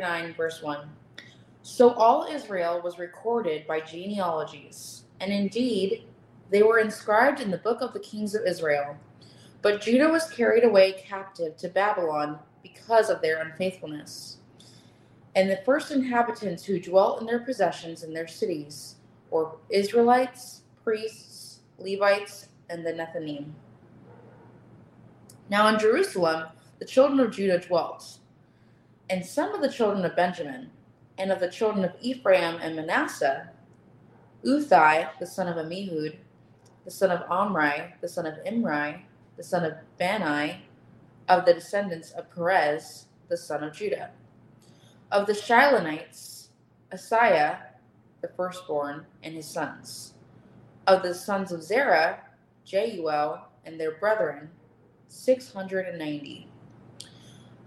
9 verse 1. So all Israel was recorded by genealogies, and indeed they were inscribed in the book of the kings of Israel. But Judah was carried away captive to Babylon because of their unfaithfulness. And the first inhabitants who dwelt in their possessions in their cities were Israelites, priests, Levites, and the Nethinim. Now in Jerusalem the children of Judah dwelt and some of the children of Benjamin, and of the children of Ephraim and Manasseh, Uthai, the son of Ammihud, the son of Omri, the son of Imri, the son of Bani, of the descendants of Perez, the son of Judah. Of the Shilonites, Asaiah, the firstborn, and his sons. Of the sons of Zerah, Jeuel, and their brethren, six hundred and ninety.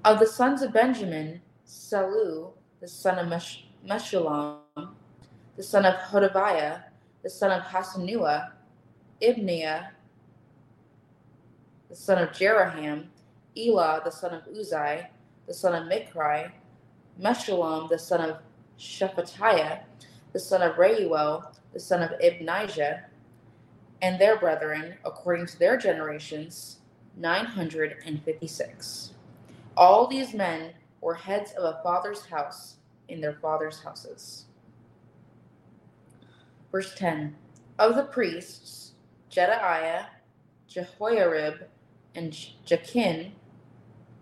Of the sons of Benjamin, Salu, the son of Mesh- Meshullam, the son of Hodaviah, the son of Hasanua, Ibniah, the son of Jeraham, Elah, the son of Uzai, the son of Mikri, Meshullam, the son of Shephatiah, the son of Reuel, the son of Ibnijah, and their brethren, according to their generations, 956. All these men were heads of a father's house in their father's houses. Verse 10 Of the priests, Jedaiah, Jehoiarib, and Jachin,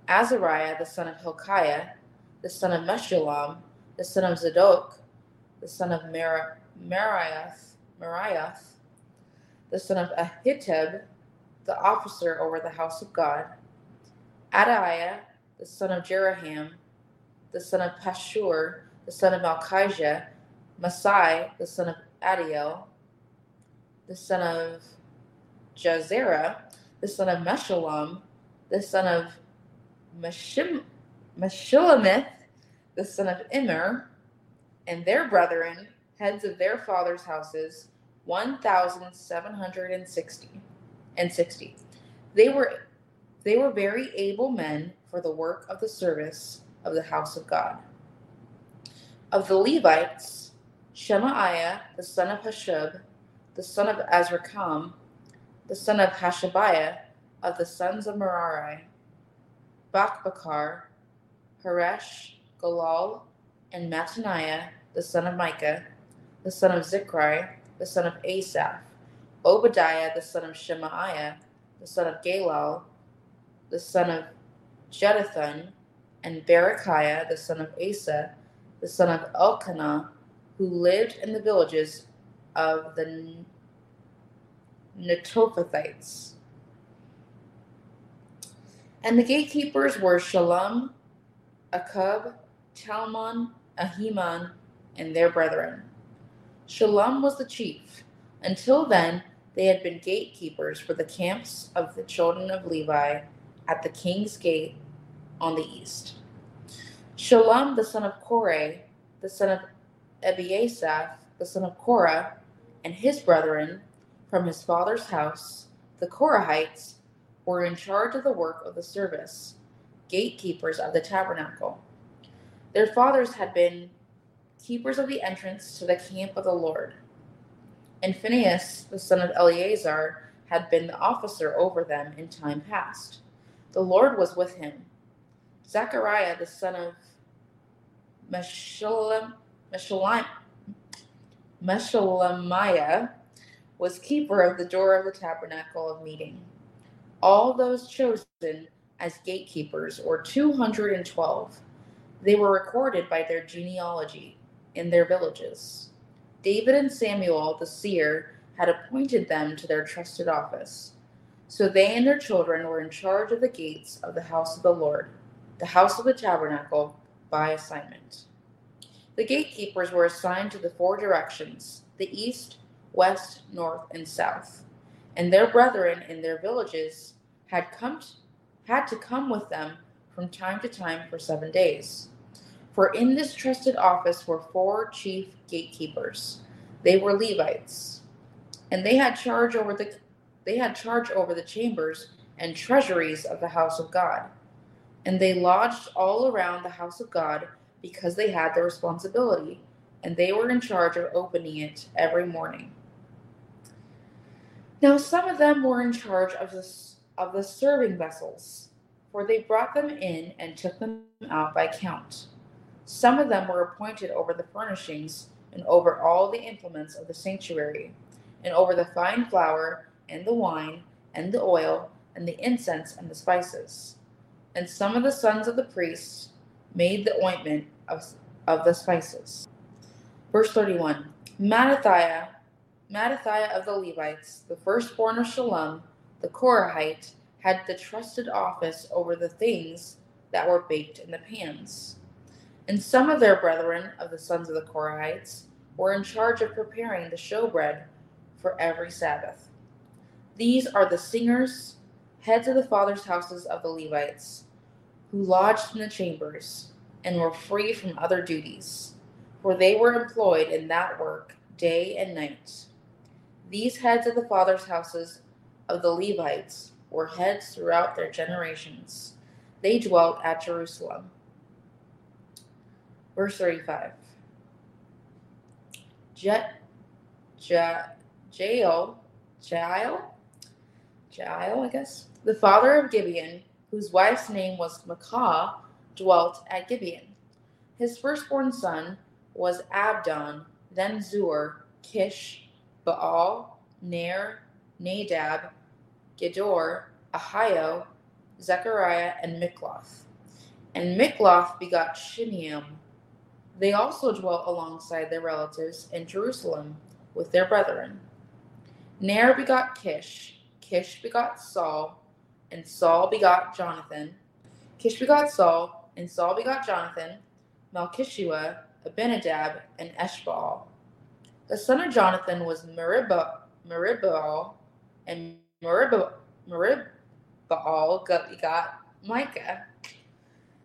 Azariah the son of Hilkiah, the son of Meshullam, the son of Zadok, the son of Meriath, Meriath, the son of Ahitub, the officer over the house of God, Adaiah, the son of Jeraham, the son of Pashur, the son of Malchijah, Masai, the son of Adiel, the son of Jazera, the son of Meshullam, the son of Meshim, Meshulamith, the son of Immer, and their brethren, heads of their fathers' houses, one thousand seven hundred and sixty and sixty. They were they were very able men for the work of the service of the house of God. Of the Levites, Shemaiah, the son of Hashub, the son of Azrikam, the son of Hashabiah, of the sons of Merari, Bakbakar, Haresh, Galal, and Mattaniah, the son of Micah, the son of Zikri, the son of Asaph, Obadiah, the son of Shemaiah, the son of Galal, the son of Jeduthun, and Berechiah, the son of Asa, the son of Elkanah, who lived in the villages of the Netophathites. And the gatekeepers were Shalom, Akub, Talmon, Ahiman, and their brethren. Shalom was the chief. Until then, they had been gatekeepers for the camps of the children of Levi at the king's gate on the east. Shalom, the son of Korah, the son of Ebiasaph, the son of Korah, and his brethren from his father's house, the Korahites, were in charge of the work of the service, gatekeepers of the tabernacle. Their fathers had been keepers of the entrance to the camp of the Lord. And Phinehas, the son of Eleazar, had been the officer over them in time past. The Lord was with him. Zechariah, the son of Meshullam, Meshullam, Meshullamiah, was keeper of the door of the tabernacle of meeting. All those chosen as gatekeepers or 212. They were recorded by their genealogy in their villages. David and Samuel, the seer, had appointed them to their trusted office. So they and their children were in charge of the gates of the house of the Lord, the house of the tabernacle, by assignment. The gatekeepers were assigned to the four directions the east, west, north, and south. And their brethren in their villages had come to, had to come with them from time to time for seven days. For in this trusted office were four chief gatekeepers. They were Levites, and they had charge over the they had charge over the chambers and treasuries of the house of God. And they lodged all around the house of God because they had the responsibility, and they were in charge of opening it every morning. Now some of them were in charge of the, of the serving vessels, for they brought them in and took them out by count. Some of them were appointed over the furnishings and over all the implements of the sanctuary, and over the fine flour and the wine and the oil and the incense and the spices. And some of the sons of the priests made the ointment of, of the spices. Verse 31 Mattithiah, Mattithiah of the Levites, the firstborn of Shalom, the Korahite, had the trusted office over the things that were baked in the pans. And some of their brethren of the sons of the Korahites were in charge of preparing the showbread for every Sabbath. These are the singers, heads of the fathers' houses of the Levites, who lodged in the chambers and were free from other duties, for they were employed in that work day and night. These heads of the fathers' houses of the Levites were heads throughout their generations. They dwelt at Jerusalem. Verse 35. Jet, Jet, Jael, Jael, Jael, I guess, the father of Gibeon, whose wife's name was Maacah, dwelt at Gibeon. His firstborn son was Abdon, then Zur, Kish, Baal, Ner, Nadab, Gedor, Ahio, Zechariah, and Mikloth. And Mikloth begot Shimeam. They also dwelt alongside their relatives in Jerusalem with their brethren. Ner begot Kish, Kish begot Saul, and Saul begot Jonathan. Kish begot Saul, and Saul begot Jonathan, Malchishua, Abinadab, and Eshbaal. The son of Jonathan was Meribbaal, and Meribbaal, Meribbaal got Micah.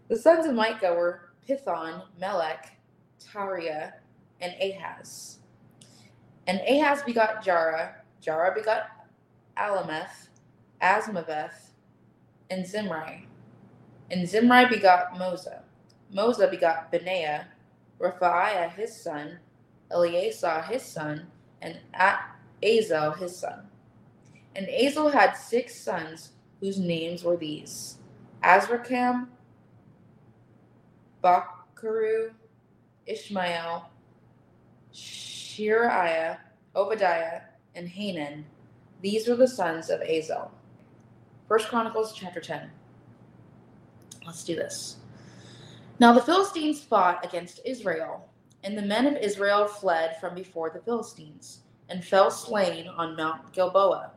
The sons of Micah were Pithon, Melech, Tariah, and Ahaz. And Ahaz begot Jarah, Jarah begot Alameth, Azmaveth, and Zimri. And Zimri begot Moza. Moza begot Benaiah, Raphaiah his son, Eleazar his son, and Azel his son. And Azel had six sons whose names were these Azrikam, Bacharu, Ishmael, Shiriah, Obadiah, and Hanan. These were the sons of Azel. First Chronicles chapter 10. Let's do this. Now the Philistines fought against Israel, and the men of Israel fled from before the Philistines, and fell slain on Mount Gilboa.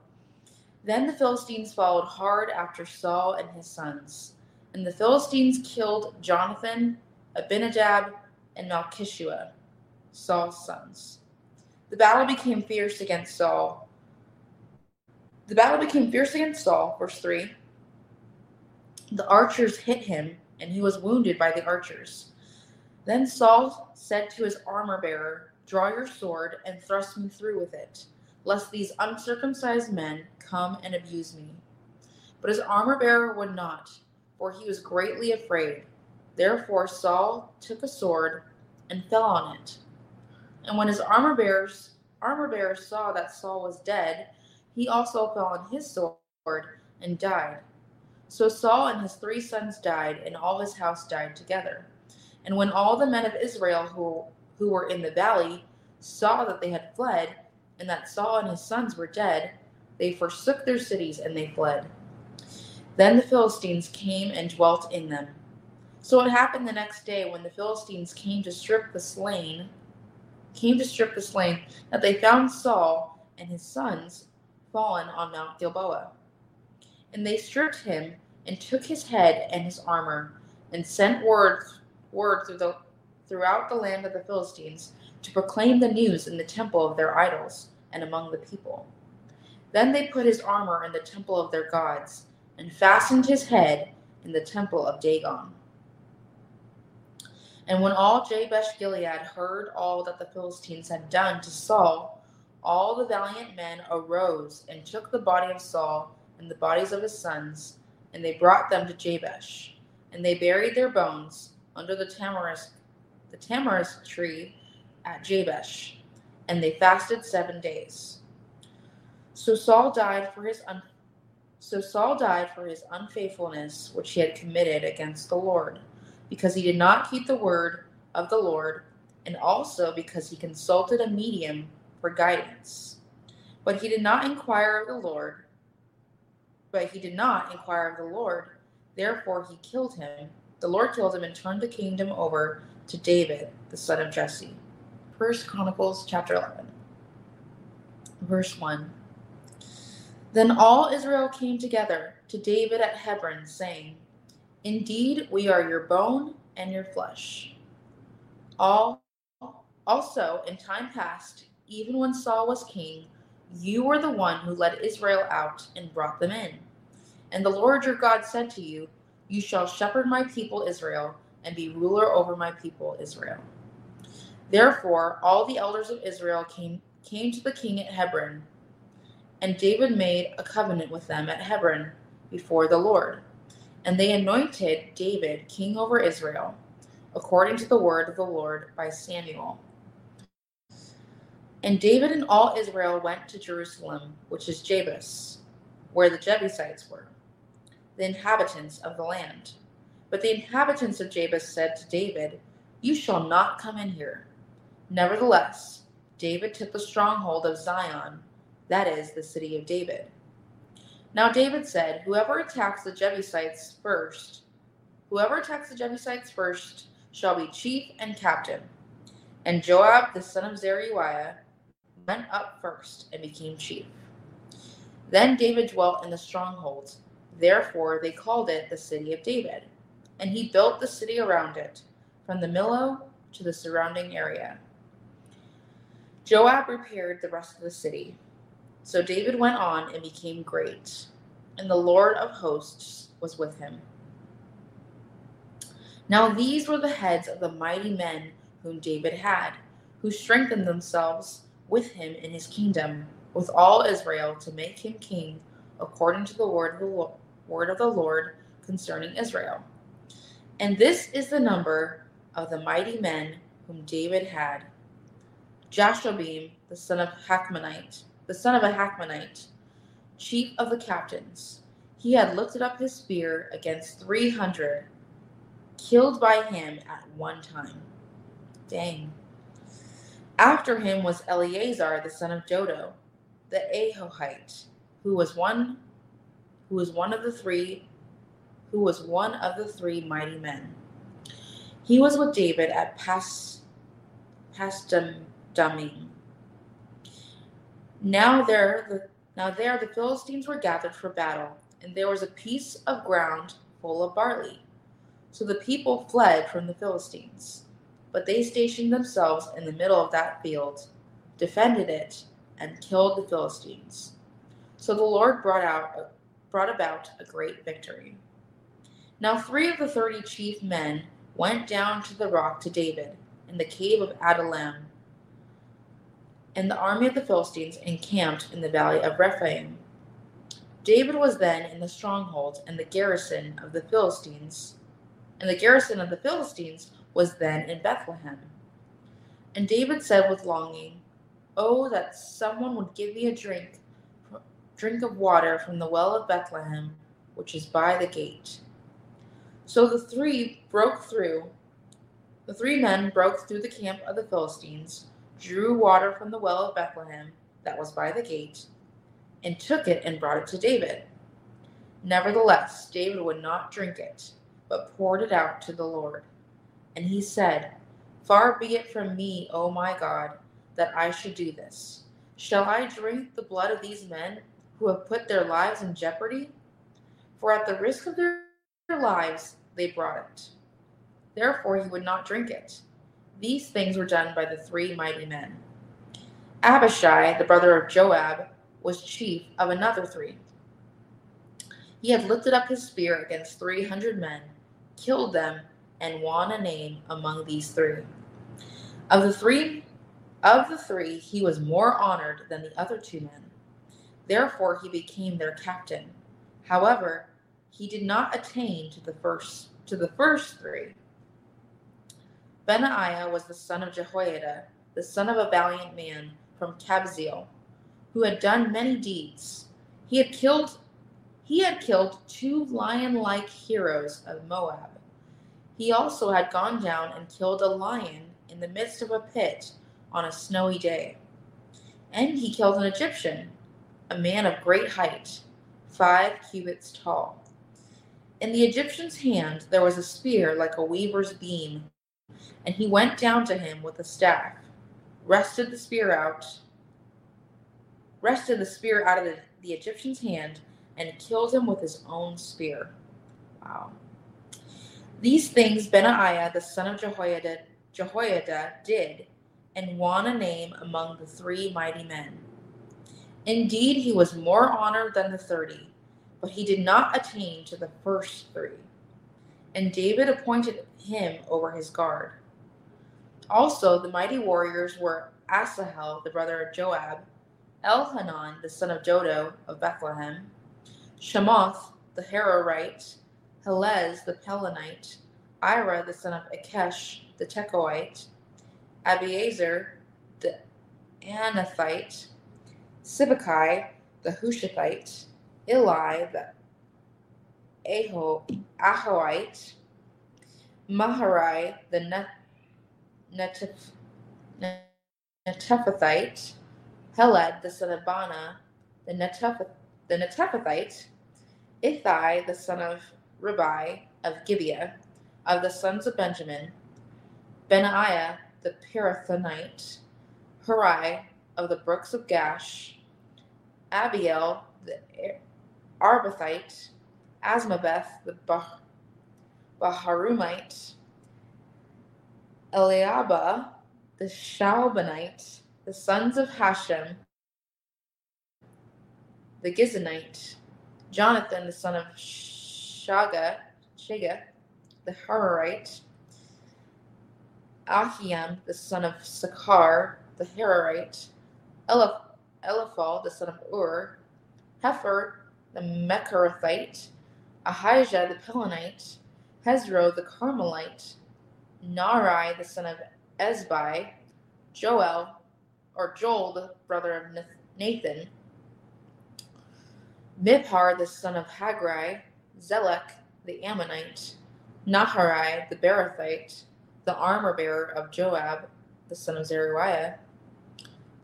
Then the Philistines followed hard after Saul and his sons, and the Philistines killed Jonathan, Abinadab, and Malchishua, Saul's sons. The battle became fierce against Saul. The battle became fierce against Saul, verse 3. The archers hit him, and he was wounded by the archers. Then Saul said to his armor bearer, Draw your sword and thrust me through with it, lest these uncircumcised men come and abuse me. But his armor bearer would not, for he was greatly afraid. Therefore Saul took a sword and fell on it. And when his armor bearers bearer saw that Saul was dead, he also fell on his sword and died. So Saul and his three sons died, and all his house died together. And when all the men of Israel who, who were in the valley saw that they had fled, and that Saul and his sons were dead, they forsook their cities and they fled. Then the Philistines came and dwelt in them. So it happened the next day when the Philistines came to strip the slain, came to strip the slain, that they found Saul and his sons fallen on Mount Gilboa. And they stripped him and took his head and his armor, and sent word word through the throughout the land of the Philistines to proclaim the news in the temple of their idols and among the people. Then they put his armor in the temple of their gods and fastened his head in the temple of Dagon. And when all Jabesh Gilead heard all that the Philistines had done to Saul, all the valiant men arose and took the body of Saul and the bodies of his sons, and they brought them to Jabesh. And they buried their bones under the tamarisk, the tamarisk tree at Jabesh, and they fasted seven days. So Saul died for his un- so Saul died for his unfaithfulness which he had committed against the Lord, because he did not keep the word of the Lord, and also because he consulted a medium for guidance. But he did not inquire of the Lord, but he did not inquire of the Lord. Therefore he killed him. The Lord killed him and turned the kingdom over to David, the son of Jesse. First Chronicles chapter 11. Verse 1. Then all Israel came together to David at Hebron, saying, Indeed, we are your bone and your flesh. All also in time past, even when Saul was king, you were the one who led Israel out and brought them in. And the Lord your God said to you, You shall shepherd my people Israel and be ruler over my people Israel. Therefore, all the elders of Israel came, came to the king at Hebron and David made a covenant with them at Hebron before the Lord. And they anointed David king over Israel, according to the word of the Lord by Samuel. And David and all Israel went to Jerusalem, which is Jebus, where the Jebusites were, the inhabitants of the land. But the inhabitants of Jebus said to David, You shall not come in here. Nevertheless, David took the stronghold of Zion that is, the city of David. Now David said, Whoever attacks the Jebusites first, whoever attacks the Jebusites first shall be chief and captain. And Joab, the son of Zeruiah, went up first and became chief. Then David dwelt in the stronghold. Therefore they called it the city of David. And he built the city around it, from the Millo to the surrounding area. Joab repaired the rest of the city so David went on and became great, and the Lord of hosts was with him. Now these were the heads of the mighty men whom David had, who strengthened themselves with him in his kingdom, with all Israel, to make him king, according to the word of the, Lord, word of the Lord concerning Israel. And this is the number of the mighty men whom David had Jashobeam, the son of Hachmonite, the son of a Hachmonite, chief of the captains. He had lifted up his spear against 300, killed by him at one time. Dang. After him was Eleazar the son of Dodo, the Ahohite, who was one who was one of the three who was one of the three mighty men. He was with David at Pas Pasdamim now there, the, now there the Philistines were gathered for battle, and there was a piece of ground full of barley. So the people fled from the Philistines, but they stationed themselves in the middle of that field, defended it, and killed the Philistines. So the Lord brought out brought about a great victory. Now three of the thirty chief men went down to the rock to David in the cave of Adullam and the army of the Philistines encamped in the valley of Rephaim. David was then in the stronghold, and the garrison of the Philistines, and the garrison of the Philistines was then in Bethlehem. And David said with longing, Oh, that someone would give me a drink, drink of water from the well of Bethlehem, which is by the gate. So the three broke through, the three men broke through the camp of the Philistines drew water from the well of Bethlehem that was by the gate, and took it and brought it to David. Nevertheless, David would not drink it, but poured it out to the Lord. And he said, Far be it from me, O my God, that I should do this. Shall I drink the blood of these men who have put their lives in jeopardy? For at the risk of their lives they brought it. Therefore he would not drink it. These things were done by the three mighty men. Abishai, the brother of Joab, was chief of another three. He had lifted up his spear against three hundred men, killed them, and won a name among these three. Of the three of the three, he was more honored than the other two men. Therefore he became their captain. However, he did not attain to the first to the first three. Benaiah was the son of Jehoiada, the son of a valiant man from Kabzeel, who had done many deeds. He had killed he had killed two lion-like heroes of Moab. He also had gone down and killed a lion in the midst of a pit on a snowy day. And he killed an Egyptian, a man of great height, five cubits tall. In the Egyptian's hand there was a spear like a weaver's beam, and he went down to him with a staff, wrested the spear out, wrested the spear out of the, the Egyptian's hand, and killed him with his own spear. Wow. These things Benaiah the son of Jehoiada, Jehoiada did, and won a name among the three mighty men. Indeed, he was more honored than the thirty, but he did not attain to the first three. And David appointed him over his guard. Also, the mighty warriors were Asahel, the brother of Joab, Elhanan, the son of Dodo of Bethlehem, Shemoth, the Hararite, Helez, the Pelonite, Ira, the son of Akesh, the Tekoite, Abiezer, the Anathite, Sibbecai, the Hushathite, Eli, the Aho, Ahoite, Maharai, the Net, Netophathite, Heled, the son of Bana, the Netophathite, the Netophathite, Ithai, the son of Ribai of Gibeah, of the sons of Benjamin, Benaiah, the Pirathonite, Hurai of the brooks of Gash, Abiel the Arbathite, Asmabeth the bah- Baharumite, Eliabah the Shalbanite, the sons of Hashem, the Gizonite, Jonathan the son of Shaga, Shaga the Hararite, Ahiam, the son of Sakar, the Hararite, Eliph- Eliphal, the son of Ur, Hepher, the Mecharathite, Ahijah, the Pelonite, Hezro, the Carmelite, Nari, the son of Ezbai, Joel, or Joel, the brother of Nathan, Miphar, the son of Hagrai, Zelek, the Ammonite, Naharai, the Berathite, the armor bearer of Joab, the son of Zeruiah,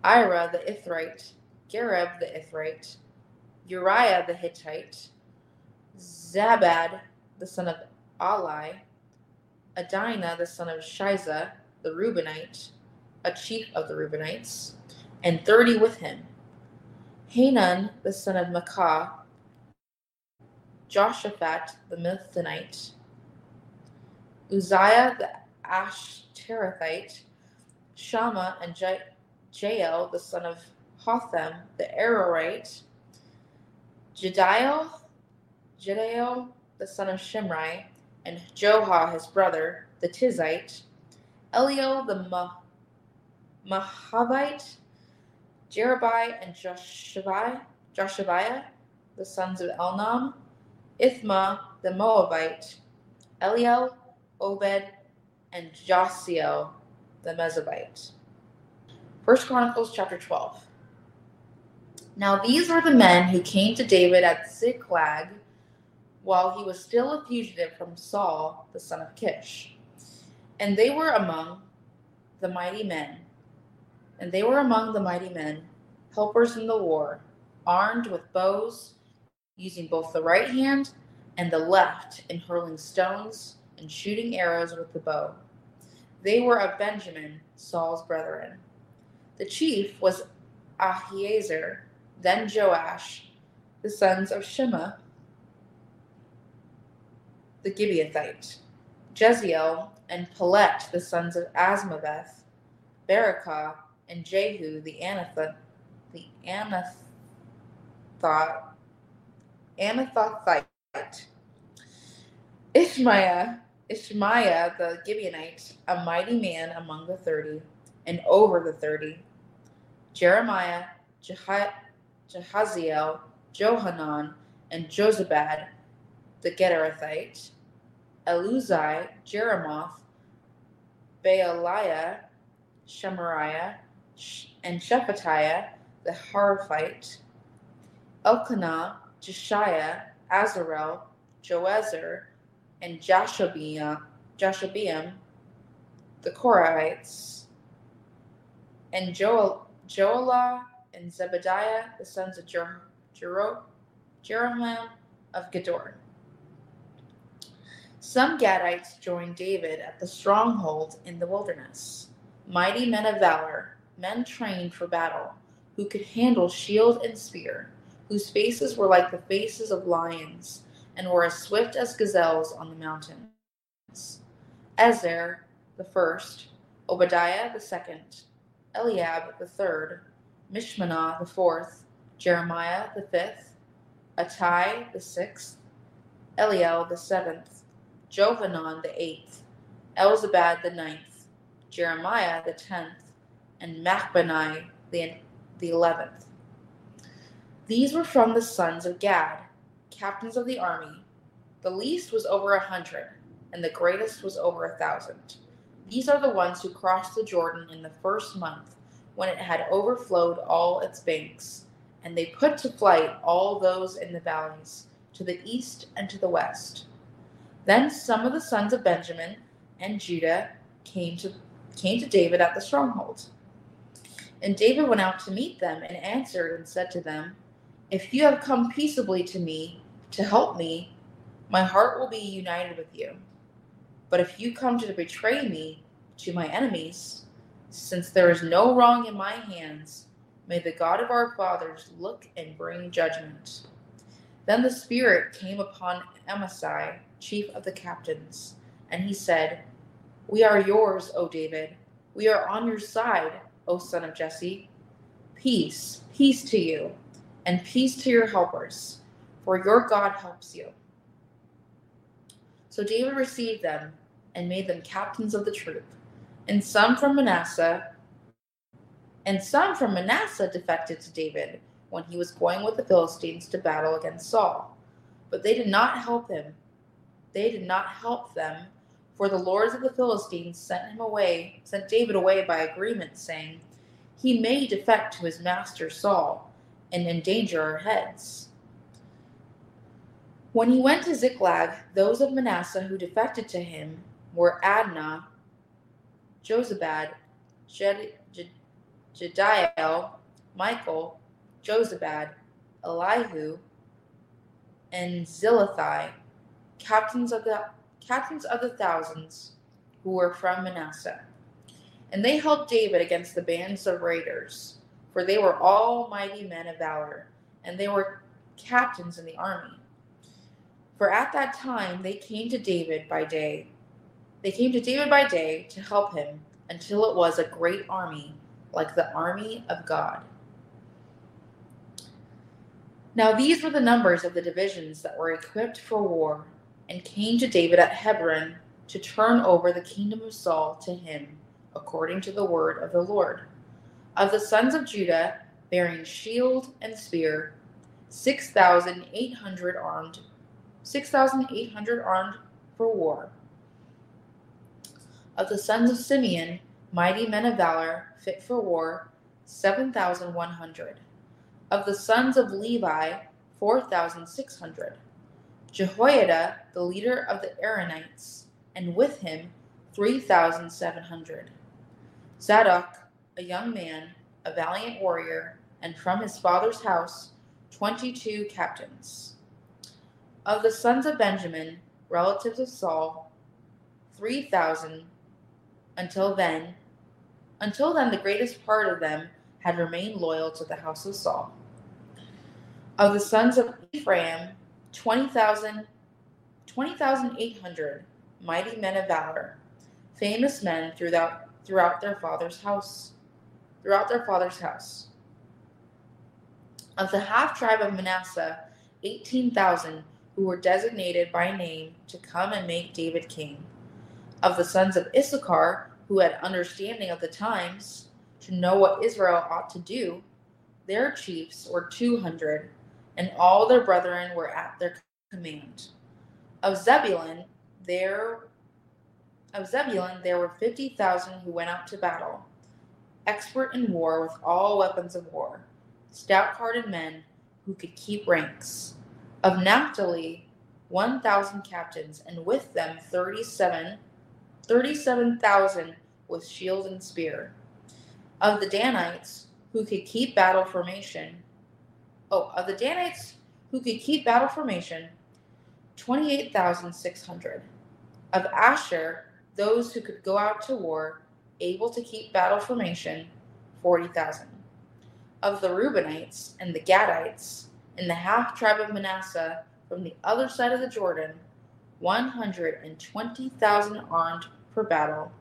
Ira the Ithrite, Gareb the Ithrite, Uriah the Hittite, Zabad the son of Ali, Adina the son of Shiza the Reubenite, a chief of the Reubenites, and thirty with him. Hanan the son of Maacah, Joshaphat the Mithanite, Uzziah the Ashterathite, Shammah and Jael, the son of Hotham, the Arorite, Jediel, Jediel, the son of Shimri, and Joha, his brother, the Tizite, Eliel, the Ma- Mahavite, Jerubai, and Joshaviah, Joshaviah, the sons of Elnam, Ithma, the Moabite, Eliel, Obed, and Josiel the Mezabite. First Chronicles chapter 12. Now these are the men who came to David at Ziklag while he was still a fugitive from Saul, the son of Kish. And they were among the mighty men. And they were among the mighty men, helpers in the war, armed with bows, using both the right hand and the left in hurling stones and shooting arrows with the bow. They were of Benjamin, Saul's brethren. The chief was Ahiezer, then Joash, the sons of Shema, the Gibeathite, Jeziel, and Pelet, the sons of Asmaveth, Berakah, and Jehu, the Anathoth, the Anathoth, Anathothite, Ishmaiah, Ishmaiah the Gibeonite, a mighty man among the thirty, and over the thirty, Jeremiah, Jehaziel, Johanan, and Josabad, the Gederathite, Eluzai, Jeremoth, Baaliah, Shemariah, and Shephatiah, the Harphite, Elkanah, Jeshiah, Azarel, Joezer, and Jashobeam, Jashobeam the Korahites, and Joel, Joelah and Zebediah, the sons of Jer- Jer- Jeroham of Gedor. Some Gadites joined David at the stronghold in the wilderness, mighty men of valor, men trained for battle, who could handle shield and spear, whose faces were like the faces of lions, and were as swift as gazelles on the mountains. Ezer the first, Obadiah the second, Eliab the third, Mishmanah the fourth, Jeremiah the fifth, Attai the sixth, Eliel the seventh, Johanan the eighth, Elzabad the ninth, Jeremiah the tenth, and Machbanai the, the eleventh. These were from the sons of Gad, captains of the army. The least was over a hundred, and the greatest was over a thousand. These are the ones who crossed the Jordan in the first month, when it had overflowed all its banks, and they put to flight all those in the valleys, to the east and to the west. Then some of the sons of Benjamin and Judah came to came to David at the stronghold. And David went out to meet them and answered and said to them, If you have come peaceably to me to help me, my heart will be united with you. But if you come to betray me to my enemies, since there is no wrong in my hands, may the God of our fathers look and bring judgment. Then the Spirit came upon Amasai, chief of the captains, and he said, We are yours, O David. We are on your side, O son of Jesse. Peace, peace to you, and peace to your helpers, for your God helps you. So David received them and made them captains of the troop. And some from Manasseh, and some from Manasseh defected to David when he was going with the Philistines to battle against Saul. But they did not help him. They did not help them, for the lords of the Philistines sent him away, sent David away by agreement, saying, He may defect to his master Saul and endanger our heads. When he went to Ziklag, those of Manasseh who defected to him were Adnah, Josabad, Jed, Jed, Jediel, Michael, Josabad, Elihu, and Zillethai, captains of the captains of the thousands who were from Manasseh. And they helped David against the bands of raiders, for they were all mighty men of valor, and they were captains in the army. For at that time they came to David by day they came to David by day to help him until it was a great army, like the army of God. Now these were the numbers of the divisions that were equipped for war and came to David at Hebron to turn over the kingdom of Saul to him, according to the word of the Lord. Of the sons of Judah, bearing shield and spear, 6,800 armed, 6,800 armed for war of the sons of Simeon, mighty men of valor, fit for war, 7,100. Of the sons of Levi, 4,600. Jehoiada, the leader of the Aaronites, and with him 3,700. Zadok, a young man, a valiant warrior, and from his father's house 22 captains. Of the sons of Benjamin, relatives of Saul, 3,000 until then, until then, the greatest part of them had remained loyal to the house of Saul. Of the sons of Ephraim, 20,800 20, mighty men of valor, famous men throughout throughout their father's house, throughout their father's house. Of the half tribe of Manasseh, eighteen thousand who were designated by name to come and make David king. Of the sons of Issachar, who had understanding of the times, to know what Israel ought to do, their chiefs were two hundred, and all their brethren were at their command. Of Zebulun, there of Zebulun there were fifty thousand who went out to battle, expert in war with all weapons of war, stout-hearted men who could keep ranks. Of Naphtali, one thousand captains, and with them thirty-seven, thirty-seven thousand with shield and spear. Of the Danites, who could keep battle formation. Oh, of the Danites who could keep battle formation, 28,600. Of Asher, those who could go out to war, able to keep battle formation, 40,000. Of the Reubenites and the Gadites, and the half tribe of Manasseh from the other side of the Jordan, 120,000 armed for battle,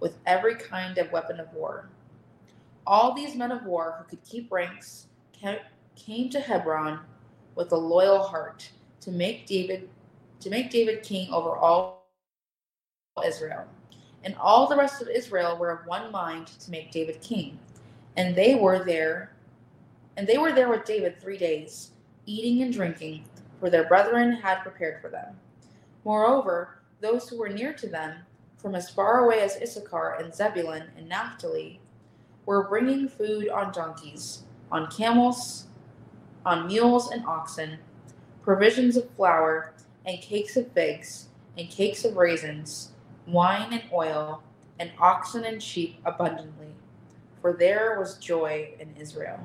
with every kind of weapon of war. All these men of war who could keep ranks came to Hebron with a loyal heart to make David to make David king over all Israel. And all the rest of Israel were of one mind to make David king. And they were there and they were there with David 3 days, eating and drinking, for their brethren had prepared for them. Moreover, those who were near to them, from as far away as Issachar and Zebulun and Naphtali, were bringing food on donkeys, on camels, on mules and oxen, provisions of flour, and cakes of figs, and cakes of raisins, wine and oil, and oxen and sheep abundantly. For there was joy in Israel.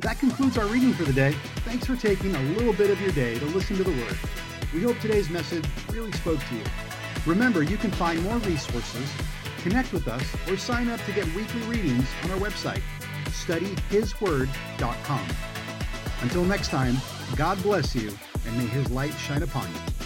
That concludes our reading for the day. Thanks for taking a little bit of your day to listen to the Word. We hope today's message really spoke to you. Remember, you can find more resources, connect with us, or sign up to get weekly readings on our website, studyhisword.com. Until next time, God bless you, and may His light shine upon you.